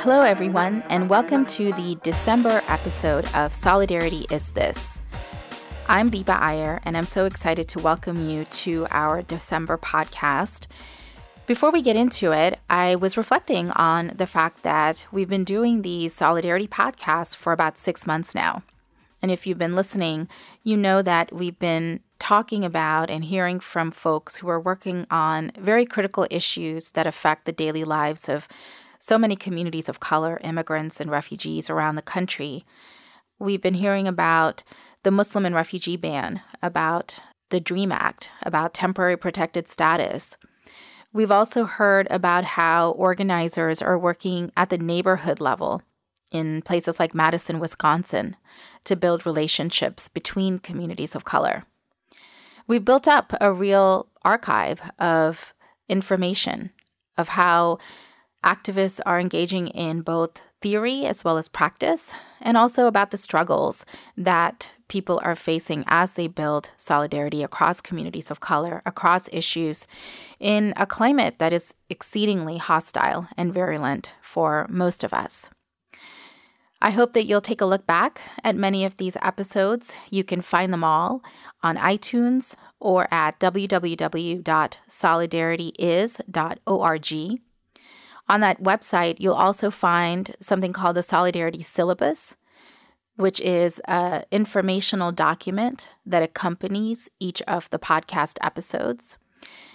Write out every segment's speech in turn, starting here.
Hello, everyone, and welcome to the December episode of Solidarity Is This. I'm Deepa Iyer, and I'm so excited to welcome you to our December podcast. Before we get into it, I was reflecting on the fact that we've been doing these Solidarity podcasts for about six months now. And if you've been listening, you know that we've been talking about and hearing from folks who are working on very critical issues that affect the daily lives of so many communities of color, immigrants, and refugees around the country. We've been hearing about the Muslim and refugee ban, about the DREAM Act, about temporary protected status. We've also heard about how organizers are working at the neighborhood level in places like Madison, Wisconsin, to build relationships between communities of color. We've built up a real archive of information of how Activists are engaging in both theory as well as practice, and also about the struggles that people are facing as they build solidarity across communities of color, across issues, in a climate that is exceedingly hostile and virulent for most of us. I hope that you'll take a look back at many of these episodes. You can find them all on iTunes or at www.solidarityis.org. On that website, you'll also find something called the Solidarity Syllabus, which is an informational document that accompanies each of the podcast episodes,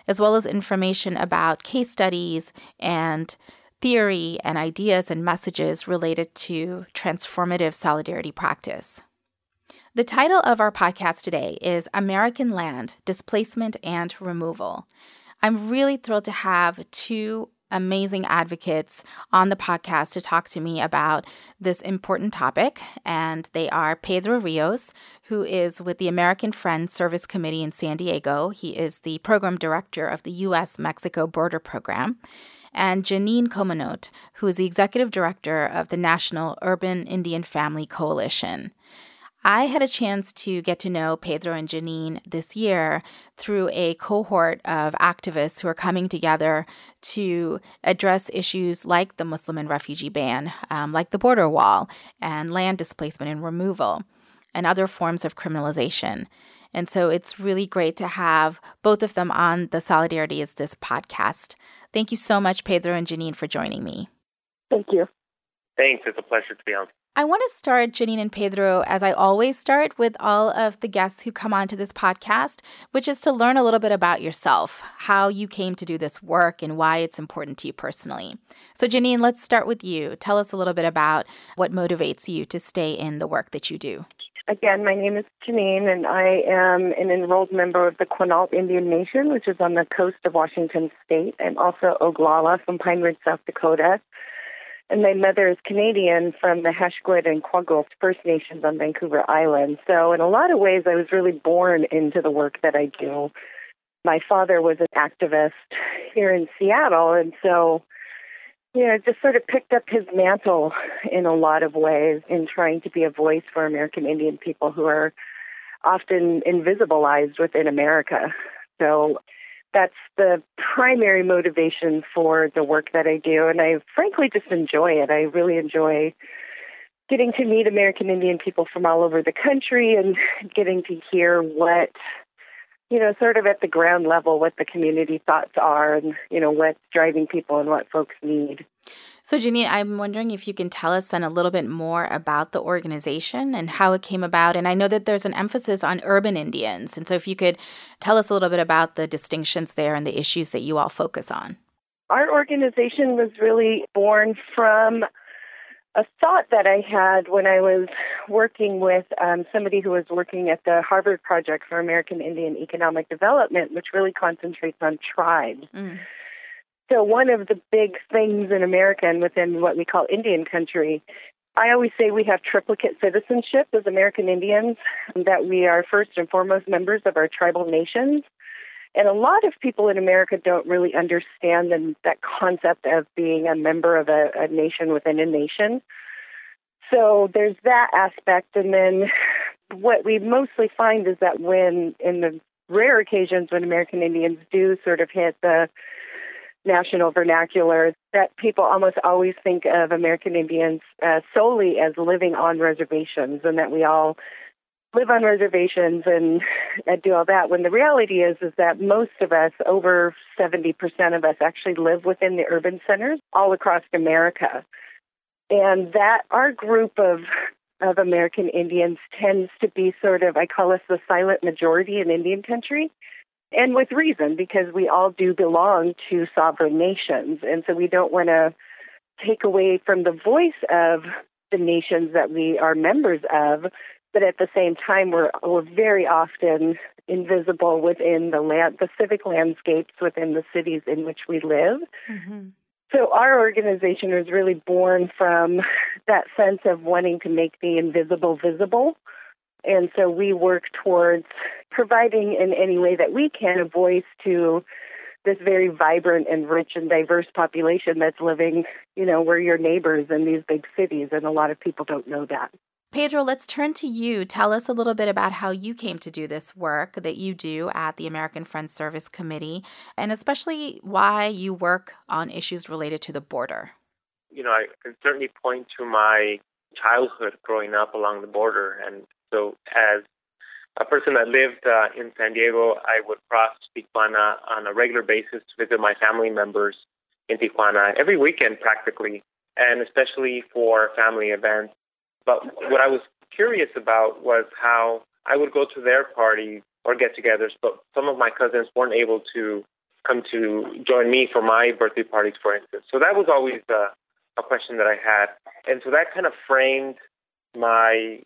as well as information about case studies and theory and ideas and messages related to transformative solidarity practice. The title of our podcast today is American Land Displacement and Removal. I'm really thrilled to have two amazing advocates on the podcast to talk to me about this important topic. And they are Pedro Rios, who is with the American Friends Service Committee in San Diego. He is the program director of the U.S. Mexico Border Program. And Janine Comenote, who is the executive director of the National Urban Indian Family Coalition. I had a chance to get to know Pedro and Janine this year through a cohort of activists who are coming together to address issues like the Muslim and refugee ban, um, like the border wall, and land displacement and removal, and other forms of criminalization. And so it's really great to have both of them on the Solidarity is This podcast. Thank you so much, Pedro and Janine, for joining me. Thank you. Thanks. It's a pleasure to be on. I want to start, Janine and Pedro, as I always start with all of the guests who come onto this podcast, which is to learn a little bit about yourself, how you came to do this work, and why it's important to you personally. So, Janine, let's start with you. Tell us a little bit about what motivates you to stay in the work that you do. Again, my name is Janine, and I am an enrolled member of the Quinault Indian Nation, which is on the coast of Washington State. I'm also Oglala from Pine Ridge, South Dakota and my mother is Canadian from the Hesquiaht and Kwagiulth First Nations on Vancouver Island. So, in a lot of ways, I was really born into the work that I do. My father was an activist here in Seattle, and so, know, just sort of picked up his mantle in a lot of ways in trying to be a voice for American Indian people who are often invisibilized within America. So, that's the primary motivation for the work that I do. And I frankly just enjoy it. I really enjoy getting to meet American Indian people from all over the country and getting to hear what, you know, sort of at the ground level, what the community thoughts are and, you know, what's driving people and what folks need. So, Janine, I'm wondering if you can tell us then a little bit more about the organization and how it came about. And I know that there's an emphasis on urban Indians. And so, if you could tell us a little bit about the distinctions there and the issues that you all focus on. Our organization was really born from a thought that I had when I was working with um, somebody who was working at the Harvard Project for American Indian Economic Development, which really concentrates on tribes. Mm. So, one of the big things in America and within what we call Indian country, I always say we have triplicate citizenship as American Indians, that we are first and foremost members of our tribal nations. And a lot of people in America don't really understand the, that concept of being a member of a, a nation within a nation. So there's that aspect. And then what we mostly find is that when, in the rare occasions when American Indians do sort of hit the national vernacular that people almost always think of American Indians uh, solely as living on reservations and that we all live on reservations and, and do all that when the reality is is that most of us over 70% of us actually live within the urban centers all across America. And that our group of of American Indians tends to be sort of I call us the silent majority in Indian country and with reason because we all do belong to sovereign nations. And so we don't want to take away from the voice of the nations that we are members of but at the same time we're we're very often invisible within the land the civic landscapes within the cities in which we live mm-hmm. so our organization was really born from that sense of wanting to make the invisible visible and so we work towards providing in any way that we can a voice to this very vibrant and rich and diverse population that's living, you know, we're your neighbors in these big cities, and a lot of people don't know that. Pedro, let's turn to you. Tell us a little bit about how you came to do this work that you do at the American Friends Service Committee, and especially why you work on issues related to the border. You know, I can certainly point to my childhood growing up along the border and so as a person that lived uh, in San Diego, I would cross Tijuana on a regular basis to visit my family members in Tijuana every weekend practically, and especially for family events. But what I was curious about was how I would go to their parties or get-togethers, but some of my cousins weren't able to come to join me for my birthday parties, for instance. So that was always a, a question that I had, and so that kind of framed my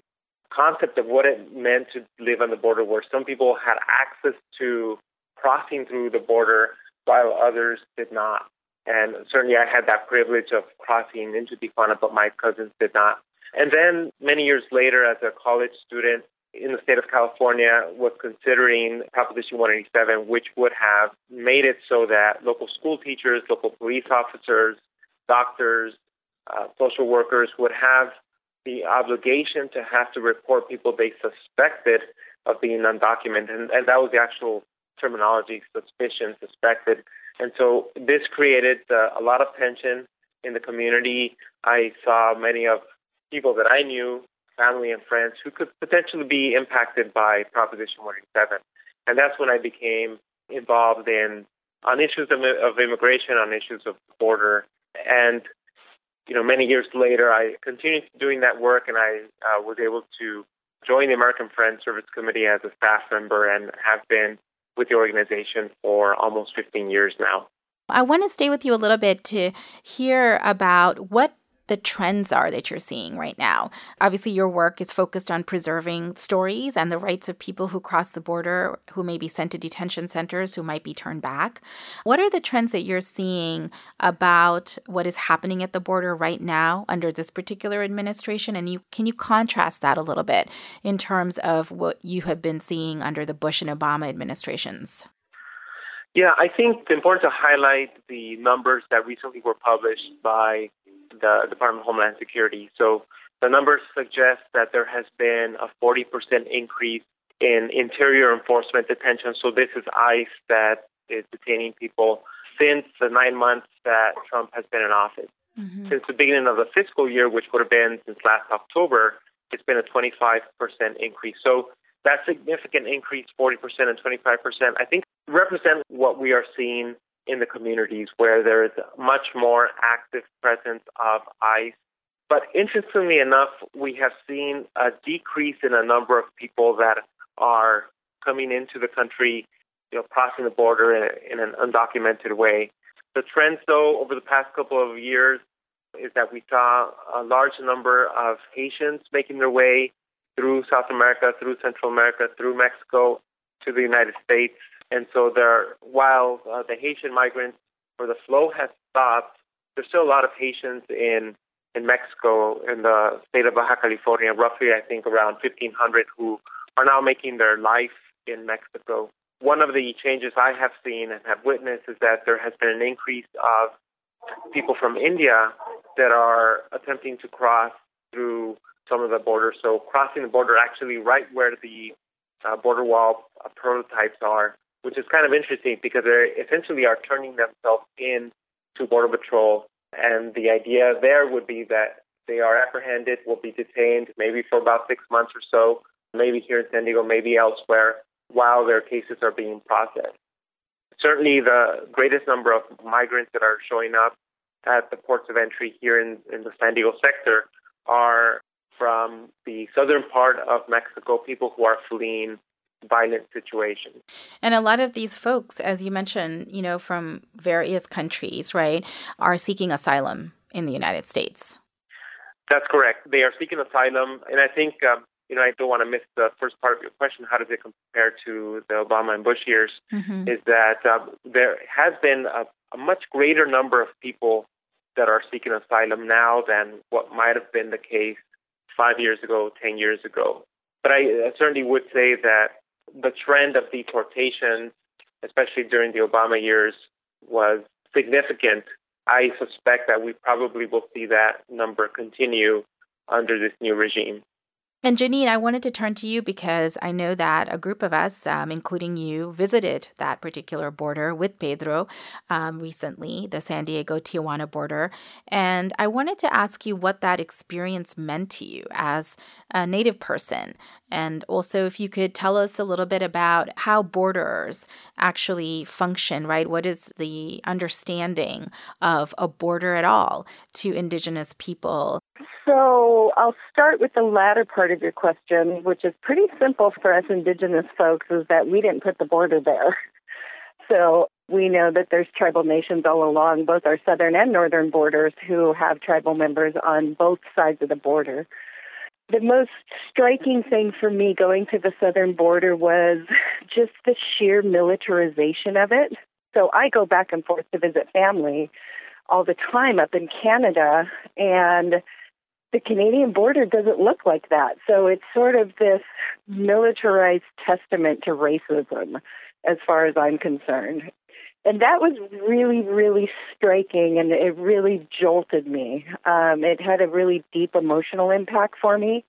concept of what it meant to live on the border, where some people had access to crossing through the border while others did not. And certainly I had that privilege of crossing into Tijuana, but my cousins did not. And then many years later, as a college student in the state of California, was considering Proposition 187, which would have made it so that local school teachers, local police officers, doctors, uh, social workers would have the obligation to have to report people they suspected of being undocumented, and, and that was the actual terminology, suspicion, suspected. And so this created uh, a lot of tension in the community. I saw many of people that I knew, family and friends, who could potentially be impacted by Proposition 187. And that's when I became involved in on issues of, of immigration, on issues of border, and you know, many years later, I continued doing that work, and I uh, was able to join the American Friends Service Committee as a staff member, and have been with the organization for almost 15 years now. I want to stay with you a little bit to hear about what the trends are that you're seeing right now. Obviously, your work is focused on preserving stories and the rights of people who cross the border, who may be sent to detention centers, who might be turned back. What are the trends that you're seeing about what is happening at the border right now under this particular administration? And you can you contrast that a little bit in terms of what you have been seeing under the Bush and Obama administrations? Yeah, I think it's important to highlight the numbers that recently were published by the Department of Homeland Security. So the numbers suggest that there has been a 40% increase in interior enforcement detention. So this is ICE that is detaining people since the nine months that Trump has been in office. Mm-hmm. Since the beginning of the fiscal year, which would have been since last October, it's been a 25% increase. So that significant increase, 40% and 25%, I think represent what we are seeing in the communities where there is much more active presence of ICE. But interestingly enough, we have seen a decrease in a number of people that are coming into the country, you know, crossing the border in, in an undocumented way. The trends, though, over the past couple of years is that we saw a large number of Haitians making their way through South America, through Central America, through Mexico to the United States. And so there, while uh, the Haitian migrants or the flow has stopped, there's still a lot of Haitians in in Mexico, in the state of Baja California, roughly I think around 1,500 who are now making their life in Mexico. One of the changes I have seen and have witnessed is that there has been an increase of people from India that are attempting to cross through some of the borders. So crossing the border actually right where the uh, border wall uh, prototypes are which is kind of interesting because they essentially are turning themselves in to Border Patrol. And the idea there would be that they are apprehended, will be detained maybe for about six months or so, maybe here in San Diego, maybe elsewhere, while their cases are being processed. Certainly, the greatest number of migrants that are showing up at the ports of entry here in, in the San Diego sector are from the southern part of Mexico, people who are fleeing violent situations. And a lot of these folks, as you mentioned, you know, from various countries, right, are seeking asylum in the United States. That's correct. They are seeking asylum, and I think um, you know I don't want to miss the first part of your question. How does it compare to the Obama and Bush years? Mm-hmm. Is that um, there has been a, a much greater number of people that are seeking asylum now than what might have been the case five years ago, ten years ago. But I certainly would say that the trend of deportation, especially during the Obama years, was significant I suspect that we probably will see that number continue under this new regime. And Janine, I wanted to turn to you because I know that a group of us, um, including you, visited that particular border with Pedro um, recently, the San Diego Tijuana border. And I wanted to ask you what that experience meant to you as a Native person. And also, if you could tell us a little bit about how borders actually function, right? What is the understanding of a border at all to Indigenous people? So I'll start with the latter part of your question, which is pretty simple for us Indigenous folks, is that we didn't put the border there. So we know that there's tribal nations all along both our southern and northern borders who have tribal members on both sides of the border. The most striking thing for me going to the southern border was just the sheer militarization of it. So I go back and forth to visit family all the time up in Canada, and the Canadian border doesn't look like that. So it's sort of this militarized testament to racism, as far as I'm concerned. And that was really, really striking, and it really jolted me. Um, it had a really deep emotional impact for me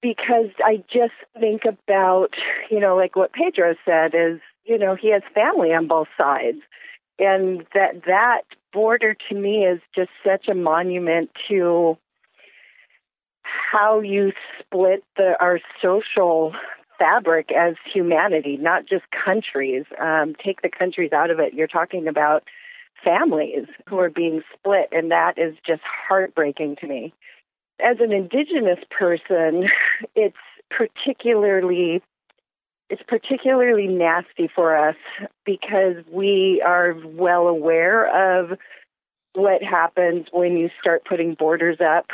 because I just think about, you know, like what Pedro said is, you know, he has family on both sides. And that that border to me is just such a monument to how you split the our social fabric as humanity, not just countries. Um, take the countries out of it. You're talking about families who are being split, and that is just heartbreaking to me. As an Indigenous person, it's particularly it's particularly nasty for us because we are well aware of what happens when you start putting borders up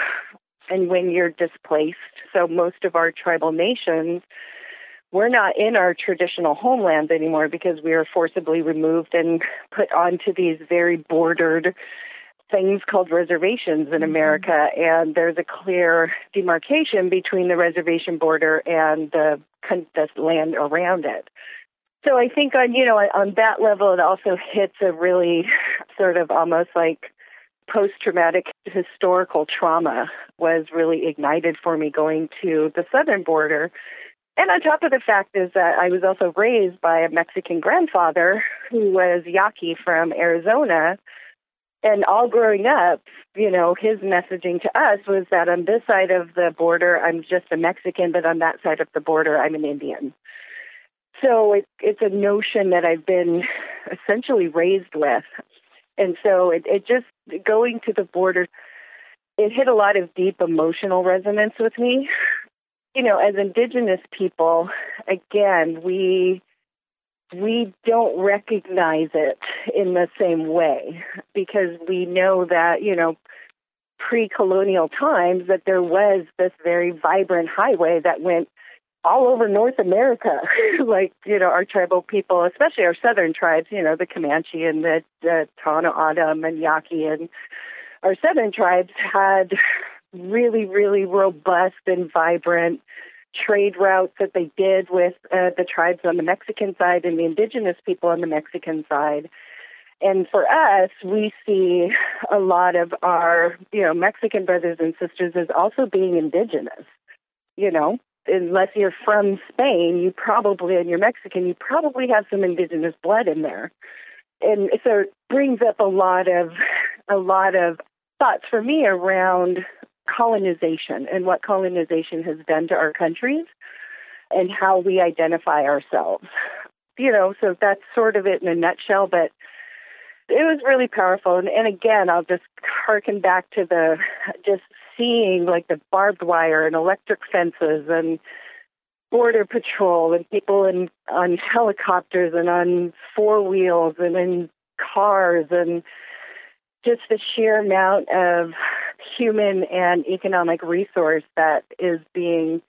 and when you're displaced. So most of our tribal nations, we're not in our traditional homelands anymore because we are forcibly removed and put onto these very bordered things called reservations in mm-hmm. America, and there's a clear demarcation between the reservation border and the, the land around it. So I think on you know on that level, it also hits a really sort of almost like post traumatic historical trauma was really ignited for me going to the southern border. And on top of the fact is that I was also raised by a Mexican grandfather who was Yaqui from Arizona. And all growing up, you know, his messaging to us was that on this side of the border, I'm just a Mexican, but on that side of the border, I'm an Indian. So it, it's a notion that I've been essentially raised with. And so it, it just going to the border, it hit a lot of deep emotional resonance with me. You know, as Indigenous people, again, we we don't recognize it in the same way because we know that you know pre-colonial times that there was this very vibrant highway that went all over North America, like you know our tribal people, especially our southern tribes, you know the Comanche and the, the O'odham and Yaqui, and our southern tribes had really, really robust and vibrant trade routes that they did with uh, the tribes on the Mexican side and the indigenous people on the Mexican side. And for us, we see a lot of our, you know, Mexican brothers and sisters as also being indigenous, you know, unless you're from Spain, you probably, and you're Mexican, you probably have some indigenous blood in there. And so it brings up a lot of, a lot of thoughts for me around colonization and what colonization has done to our countries and how we identify ourselves. You know, so that's sort of it in a nutshell, but it was really powerful. And, and again, I'll just harken back to the just seeing like the barbed wire and electric fences and border patrol and people in on helicopters and on four wheels and in cars and just the sheer amount of human and economic resource that is being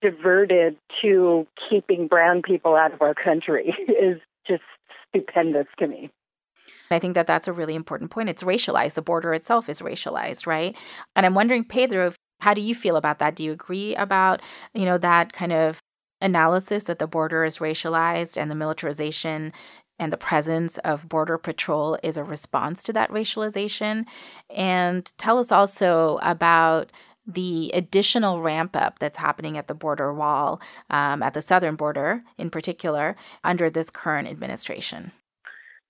diverted to keeping brown people out of our country is just stupendous to me. I think that that's a really important point. It's racialized. The border itself is racialized, right? And I'm wondering, Pedro, how do you feel about that? Do you agree about, you know, that kind of analysis that the border is racialized and the militarization and the presence of Border Patrol is a response to that racialization? And tell us also about the additional ramp up that's happening at the border wall, um, at the southern border in particular, under this current administration.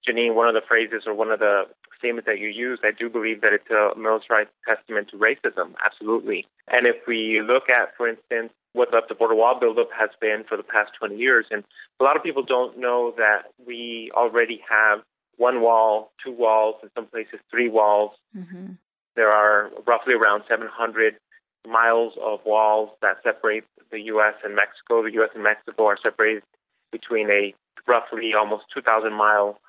Janine, one of the phrases or one of the statements that you used, I do believe that it's a militarized testament to racism, absolutely. And if we look at, for instance, what the border wall buildup has been for the past 20 years, and a lot of people don't know that we already have one wall, two walls, in some places three walls. Mm-hmm. There are roughly around 700 miles of walls that separate the U.S. and Mexico. The U.S. and Mexico are separated between a roughly almost 2,000 mile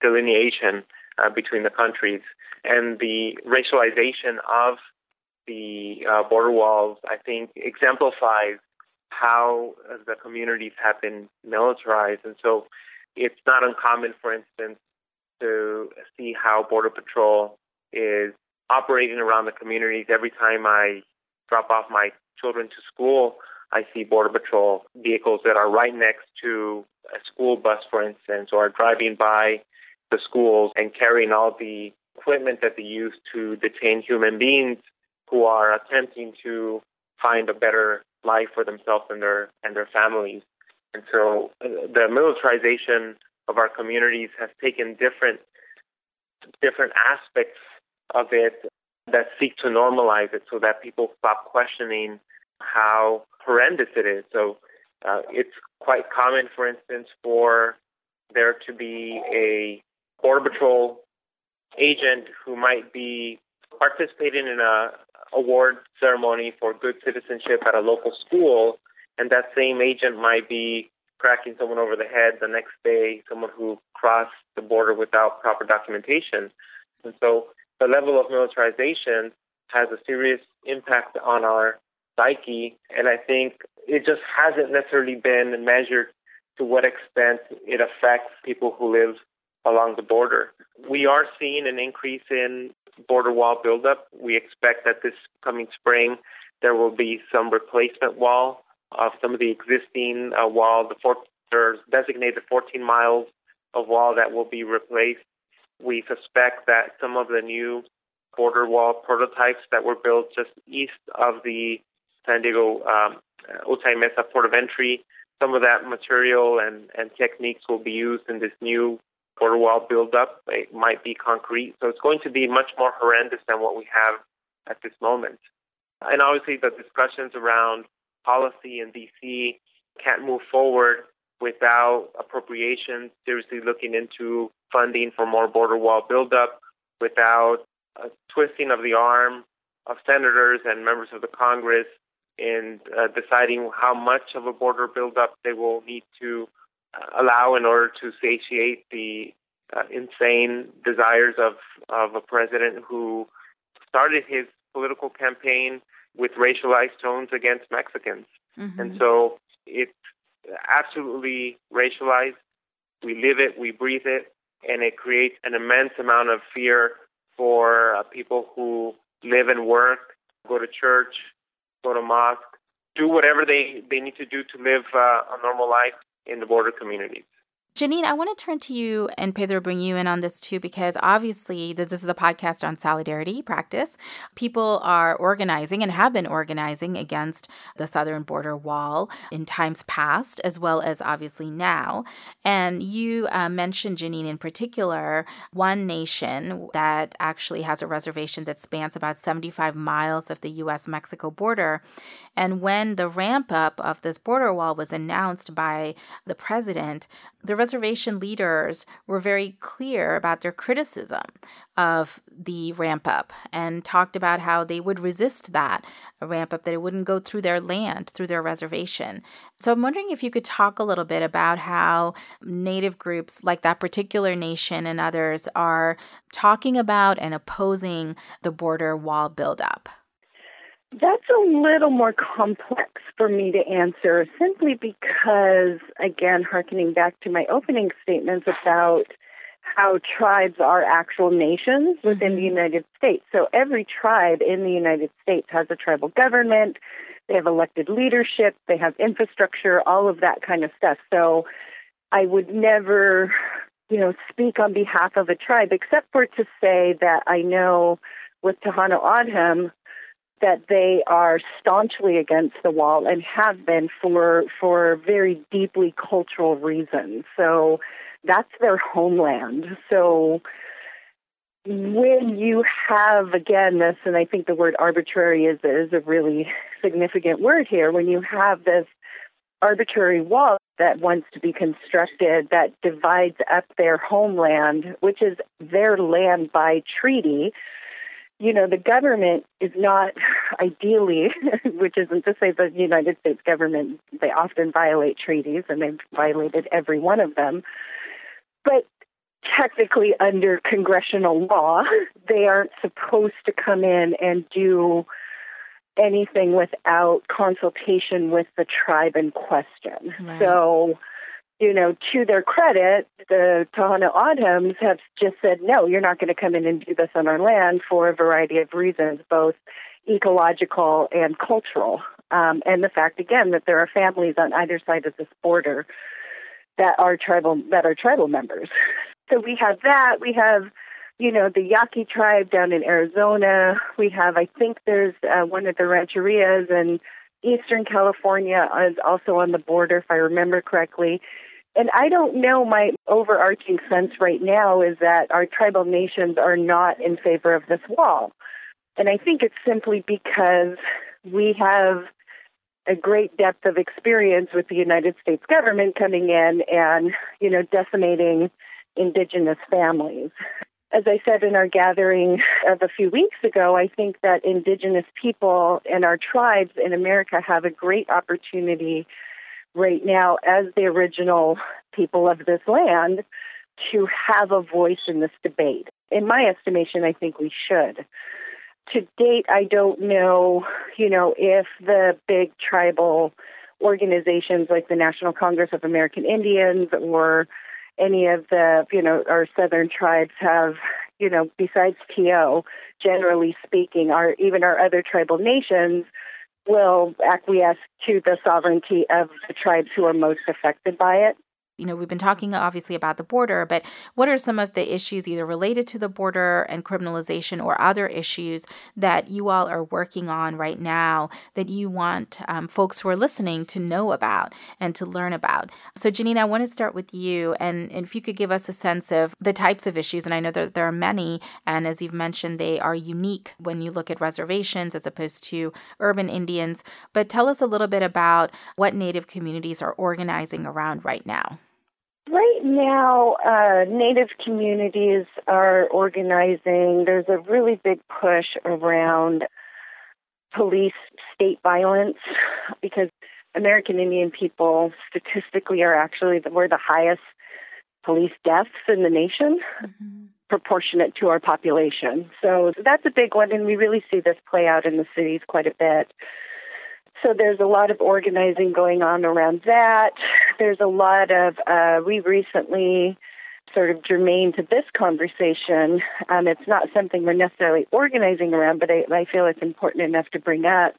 delineation uh, between the countries. And the racialization of the uh, border walls, I think, exemplifies how the communities have been militarized. And so it's not uncommon, for instance, to see how Border Patrol is operating around the communities. Every time I drop off my children to school, I see Border Patrol vehicles that are right next to a school bus, for instance, or driving by the schools and carrying all the equipment that they use to detain human beings who are attempting to find a better life for themselves and their and their families. And so uh, the militarization of our communities has taken different different aspects of it that seek to normalize it so that people stop questioning how horrendous it is. So uh, it's quite common, for instance, for there to be a Border Patrol agent who might be participating in a award ceremony for good citizenship at a local school, and that same agent might be cracking someone over the head the next day, someone who crossed the border without proper documentation. And so the level of militarization has a serious impact on our psyche, and I think it just hasn't necessarily been measured to what extent it affects people who live along the border. We are seeing an increase in border wall buildup. We expect that this coming spring there will be some replacement wall of some of the existing uh, wall. The four, there's designated 14 miles of wall that will be replaced. We suspect that some of the new border wall prototypes that were built just east of the San Diego um, Otay Mesa port of entry, some of that material and, and techniques will be used in this new border wall buildup. It might be concrete. So it's going to be much more horrendous than what we have at this moment. And obviously, the discussions around policy in DC can't move forward without appropriations seriously looking into funding for more border wall buildup, without a twisting of the arm of senators and members of the Congress in uh, deciding how much of a border buildup they will need to allow in order to satiate the uh, insane desires of, of a president who started his political campaign with racialized tones against Mexicans. Mm-hmm. And so it's absolutely racialized. We live it, we breathe it, and it creates an immense amount of fear for uh, people who live and work, go to church, go to mosque, do whatever they, they need to do to live uh, a normal life in the border communities. Janine, I want to turn to you and Pedro bring you in on this too, because obviously this, this is a podcast on solidarity practice. People are organizing and have been organizing against the southern border wall in times past, as well as obviously now. And you uh, mentioned, Janine, in particular, one nation that actually has a reservation that spans about 75 miles of the US Mexico border. And when the ramp up of this border wall was announced by the president, the reservation leaders were very clear about their criticism of the ramp up and talked about how they would resist that ramp up, that it wouldn't go through their land, through their reservation. So I'm wondering if you could talk a little bit about how Native groups like that particular nation and others are talking about and opposing the border wall buildup. That's a little more complex for me to answer simply because, again, harkening back to my opening statements about how tribes are actual nations within the mm-hmm. United States. So every tribe in the United States has a tribal government, they have elected leadership, they have infrastructure, all of that kind of stuff. So I would never, you know, speak on behalf of a tribe except for to say that I know with Tohono O'odham, that they are staunchly against the wall and have been for for very deeply cultural reasons. So that's their homeland. So when you have again this, and I think the word arbitrary is is a really significant word here. When you have this arbitrary wall that wants to be constructed that divides up their homeland, which is their land by treaty, you know, the government is not ideally, which isn't to say the United States government, they often violate treaties and they've violated every one of them. But technically, under congressional law, they aren't supposed to come in and do anything without consultation with the tribe in question. Right. So, you know, to their credit, the Tohono O'odhams have just said, no, you're not going to come in and do this on our land for a variety of reasons, both ecological and cultural. Um, and the fact, again, that there are families on either side of this border that are tribal that are tribal members. So we have that. We have, you know, the Yaqui tribe down in Arizona. We have, I think, there's uh, one of the rancherias in Eastern California is also on the border, if I remember correctly. And I don't know, my overarching sense right now is that our tribal nations are not in favor of this wall. And I think it's simply because we have a great depth of experience with the United States government coming in and, you know, decimating indigenous families. As I said in our gathering of a few weeks ago, I think that indigenous people and our tribes in America have a great opportunity right now as the original people of this land to have a voice in this debate. In my estimation, I think we should. To date, I don't know, you know, if the big tribal organizations like the National Congress of American Indians or any of the, you know, our southern tribes have, you know, besides TO, generally speaking, our even our other tribal nations will acquiesce to the sovereignty of the tribes who are most affected by it. You know, we've been talking obviously about the border, but what are some of the issues either related to the border and criminalization or other issues that you all are working on right now that you want um, folks who are listening to know about and to learn about? So, Janine, I want to start with you, and if you could give us a sense of the types of issues, and I know that there are many, and as you've mentioned, they are unique when you look at reservations as opposed to urban Indians, but tell us a little bit about what Native communities are organizing around right now. Right now, uh, Native communities are organizing. There's a really big push around police state violence because American Indian people statistically are actually the, we're the highest police deaths in the nation, mm-hmm. proportionate to our population. So that's a big one, and we really see this play out in the cities quite a bit. So there's a lot of organizing going on around that. There's a lot of, uh, we recently sort of germane to this conversation. Um, it's not something we're necessarily organizing around, but I, I feel it's important enough to bring up.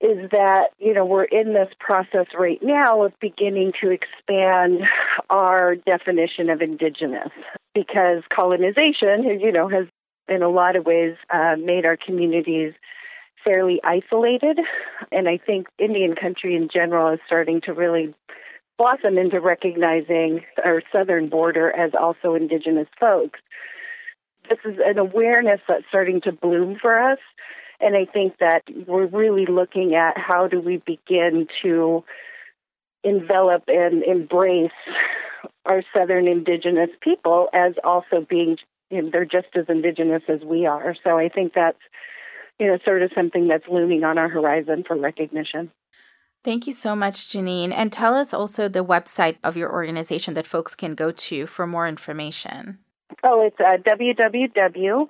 is that, you know, we're in this process right now of beginning to expand our definition of indigenous because colonization, you know, has in a lot of ways uh, made our communities fairly isolated. And I think Indian country in general is starting to really blossom into recognizing our southern border as also indigenous folks. This is an awareness that's starting to bloom for us. And I think that we're really looking at how do we begin to envelop and embrace our southern indigenous people as also being you know, they're just as indigenous as we are. So I think that's you know sort of something that's looming on our horizon for recognition. Thank you so much, Janine. And tell us also the website of your organization that folks can go to for more information. Oh, it's uh, www.nuifc.org.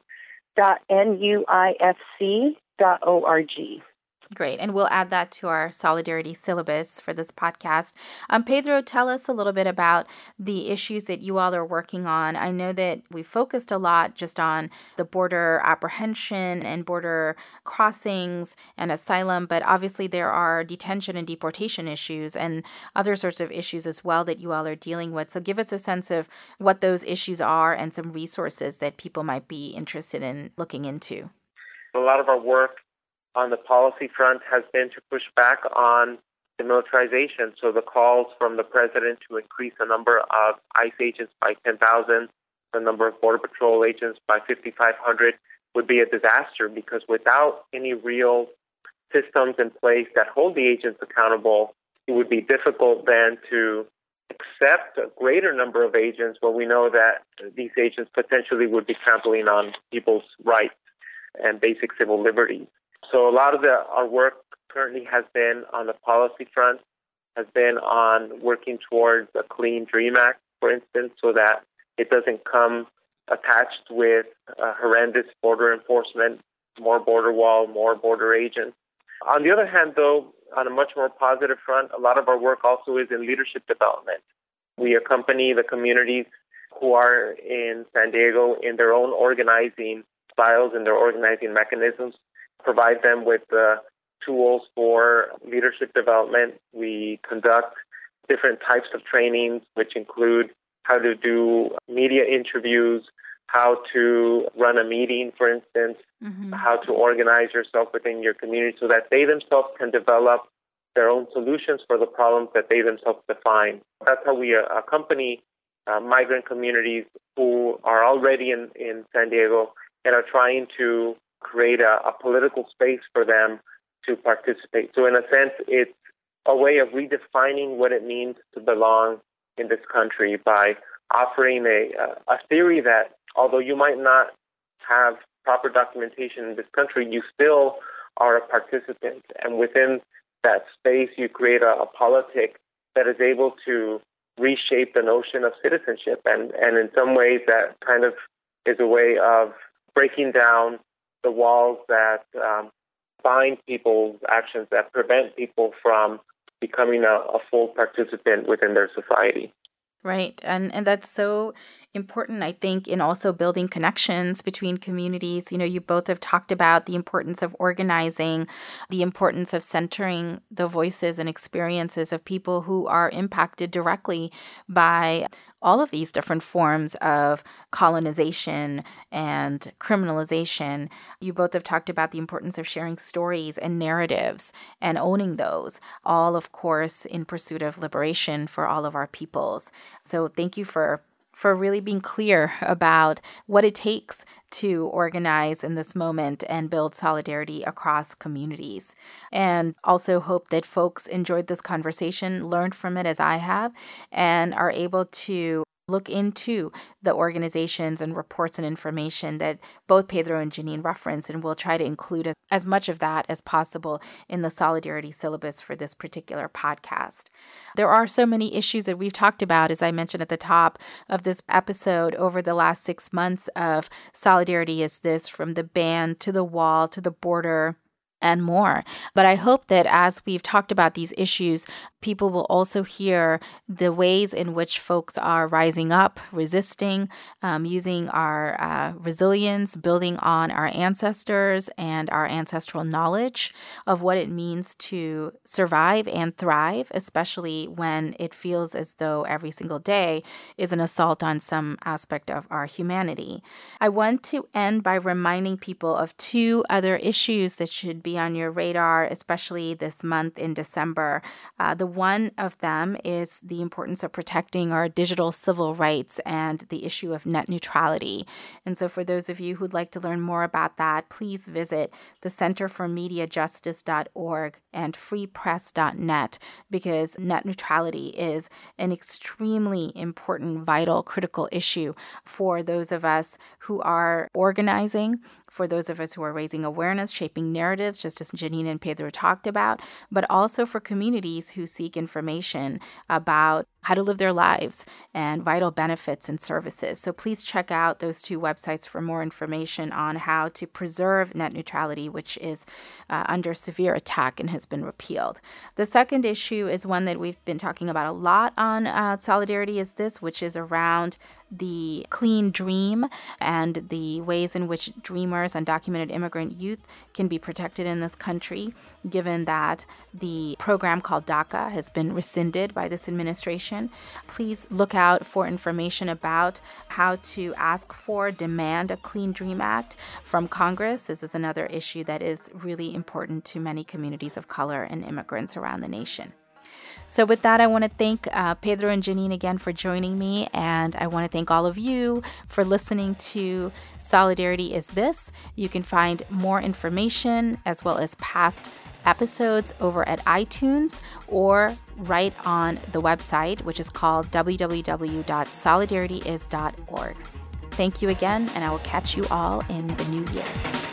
Great. And we'll add that to our solidarity syllabus for this podcast. Um, Pedro, tell us a little bit about the issues that you all are working on. I know that we focused a lot just on the border apprehension and border crossings and asylum, but obviously there are detention and deportation issues and other sorts of issues as well that you all are dealing with. So give us a sense of what those issues are and some resources that people might be interested in looking into. A lot of our work on the policy front has been to push back on the militarization. So the calls from the president to increase the number of ICE agents by 10,000, the number of Border Patrol agents by 5,500 would be a disaster because without any real systems in place that hold the agents accountable, it would be difficult then to accept a greater number of agents when we know that these agents potentially would be trampling on people's rights and basic civil liberties. So a lot of the, our work currently has been on the policy front, has been on working towards a clean DREAM Act, for instance, so that it doesn't come attached with horrendous border enforcement, more border wall, more border agents. On the other hand, though, on a much more positive front, a lot of our work also is in leadership development. We accompany the communities who are in San Diego in their own organizing styles and their organizing mechanisms provide them with the tools for leadership development. We conduct different types of trainings, which include how to do media interviews, how to run a meeting, for instance, mm-hmm. how to organize yourself within your community so that they themselves can develop their own solutions for the problems that they themselves define. That's how we uh, accompany uh, migrant communities who are already in, in San Diego and are trying to create a, a political space for them to participate. So, in a sense, it's a way of redefining what it means to belong in this country by offering a, a theory that although you might not have proper documentation in this country, you still are a participant. And within that space, you create a, a politic that is able to reshape the notion of citizenship. And, and in some ways, that kind of is a way of breaking down the walls that um, bind people's actions, that prevent people from becoming a, a full participant within their society. Right. And and that's so important I think in also building connections between communities. You know, you both have talked about the importance of organizing, the importance of centering the voices and experiences of people who are impacted directly by all of these different forms of colonization and criminalization. You both have talked about the importance of sharing stories and narratives and owning those, all, of course, in pursuit of liberation for all of our peoples. So, thank you for for really being clear about what it takes to organize in this moment and build solidarity across communities. And also hope that folks enjoyed this conversation, learned from it as I have, and are able to look into the organizations and reports and information that both Pedro and Janine reference, and we'll try to include as much of that as possible in the solidarity syllabus for this particular podcast. There are so many issues that we've talked about, as I mentioned at the top of this episode, over the last six months of solidarity is this from the ban to the wall to the border and more. But I hope that as we've talked about these issues, people will also hear the ways in which folks are rising up, resisting, um, using our uh, resilience, building on our ancestors and our ancestral knowledge of what it means to survive and thrive, especially when it feels as though every single day is an assault on some aspect of our humanity. I want to end by reminding people of two other issues that should be on your radar, especially this month in December. Uh, the one of them is the importance of protecting our digital civil rights and the issue of net neutrality. And so, for those of you who'd like to learn more about that, please visit the Center for Media Justice.org and freepress.net because net neutrality is an extremely important, vital, critical issue for those of us who are organizing for those of us who are raising awareness, shaping narratives, just as Janine and Pedro talked about, but also for communities who seek information about how to live their lives and vital benefits and services. So please check out those two websites for more information on how to preserve net neutrality, which is uh, under severe attack and has been repealed. The second issue is one that we've been talking about a lot on uh, Solidarity is This, which is around the clean dream and the ways in which dreamers, undocumented immigrant youth can be protected in this country, given that the program called DACA has been rescinded by this administration. Please look out for information about how to ask for, demand a Clean Dream Act from Congress. This is another issue that is really important to many communities of color and immigrants around the nation. So, with that, I want to thank uh, Pedro and Janine again for joining me. And I want to thank all of you for listening to Solidarity is This. You can find more information as well as past episodes over at iTunes or right on the website, which is called www.solidarityis.org. Thank you again, and I will catch you all in the new year.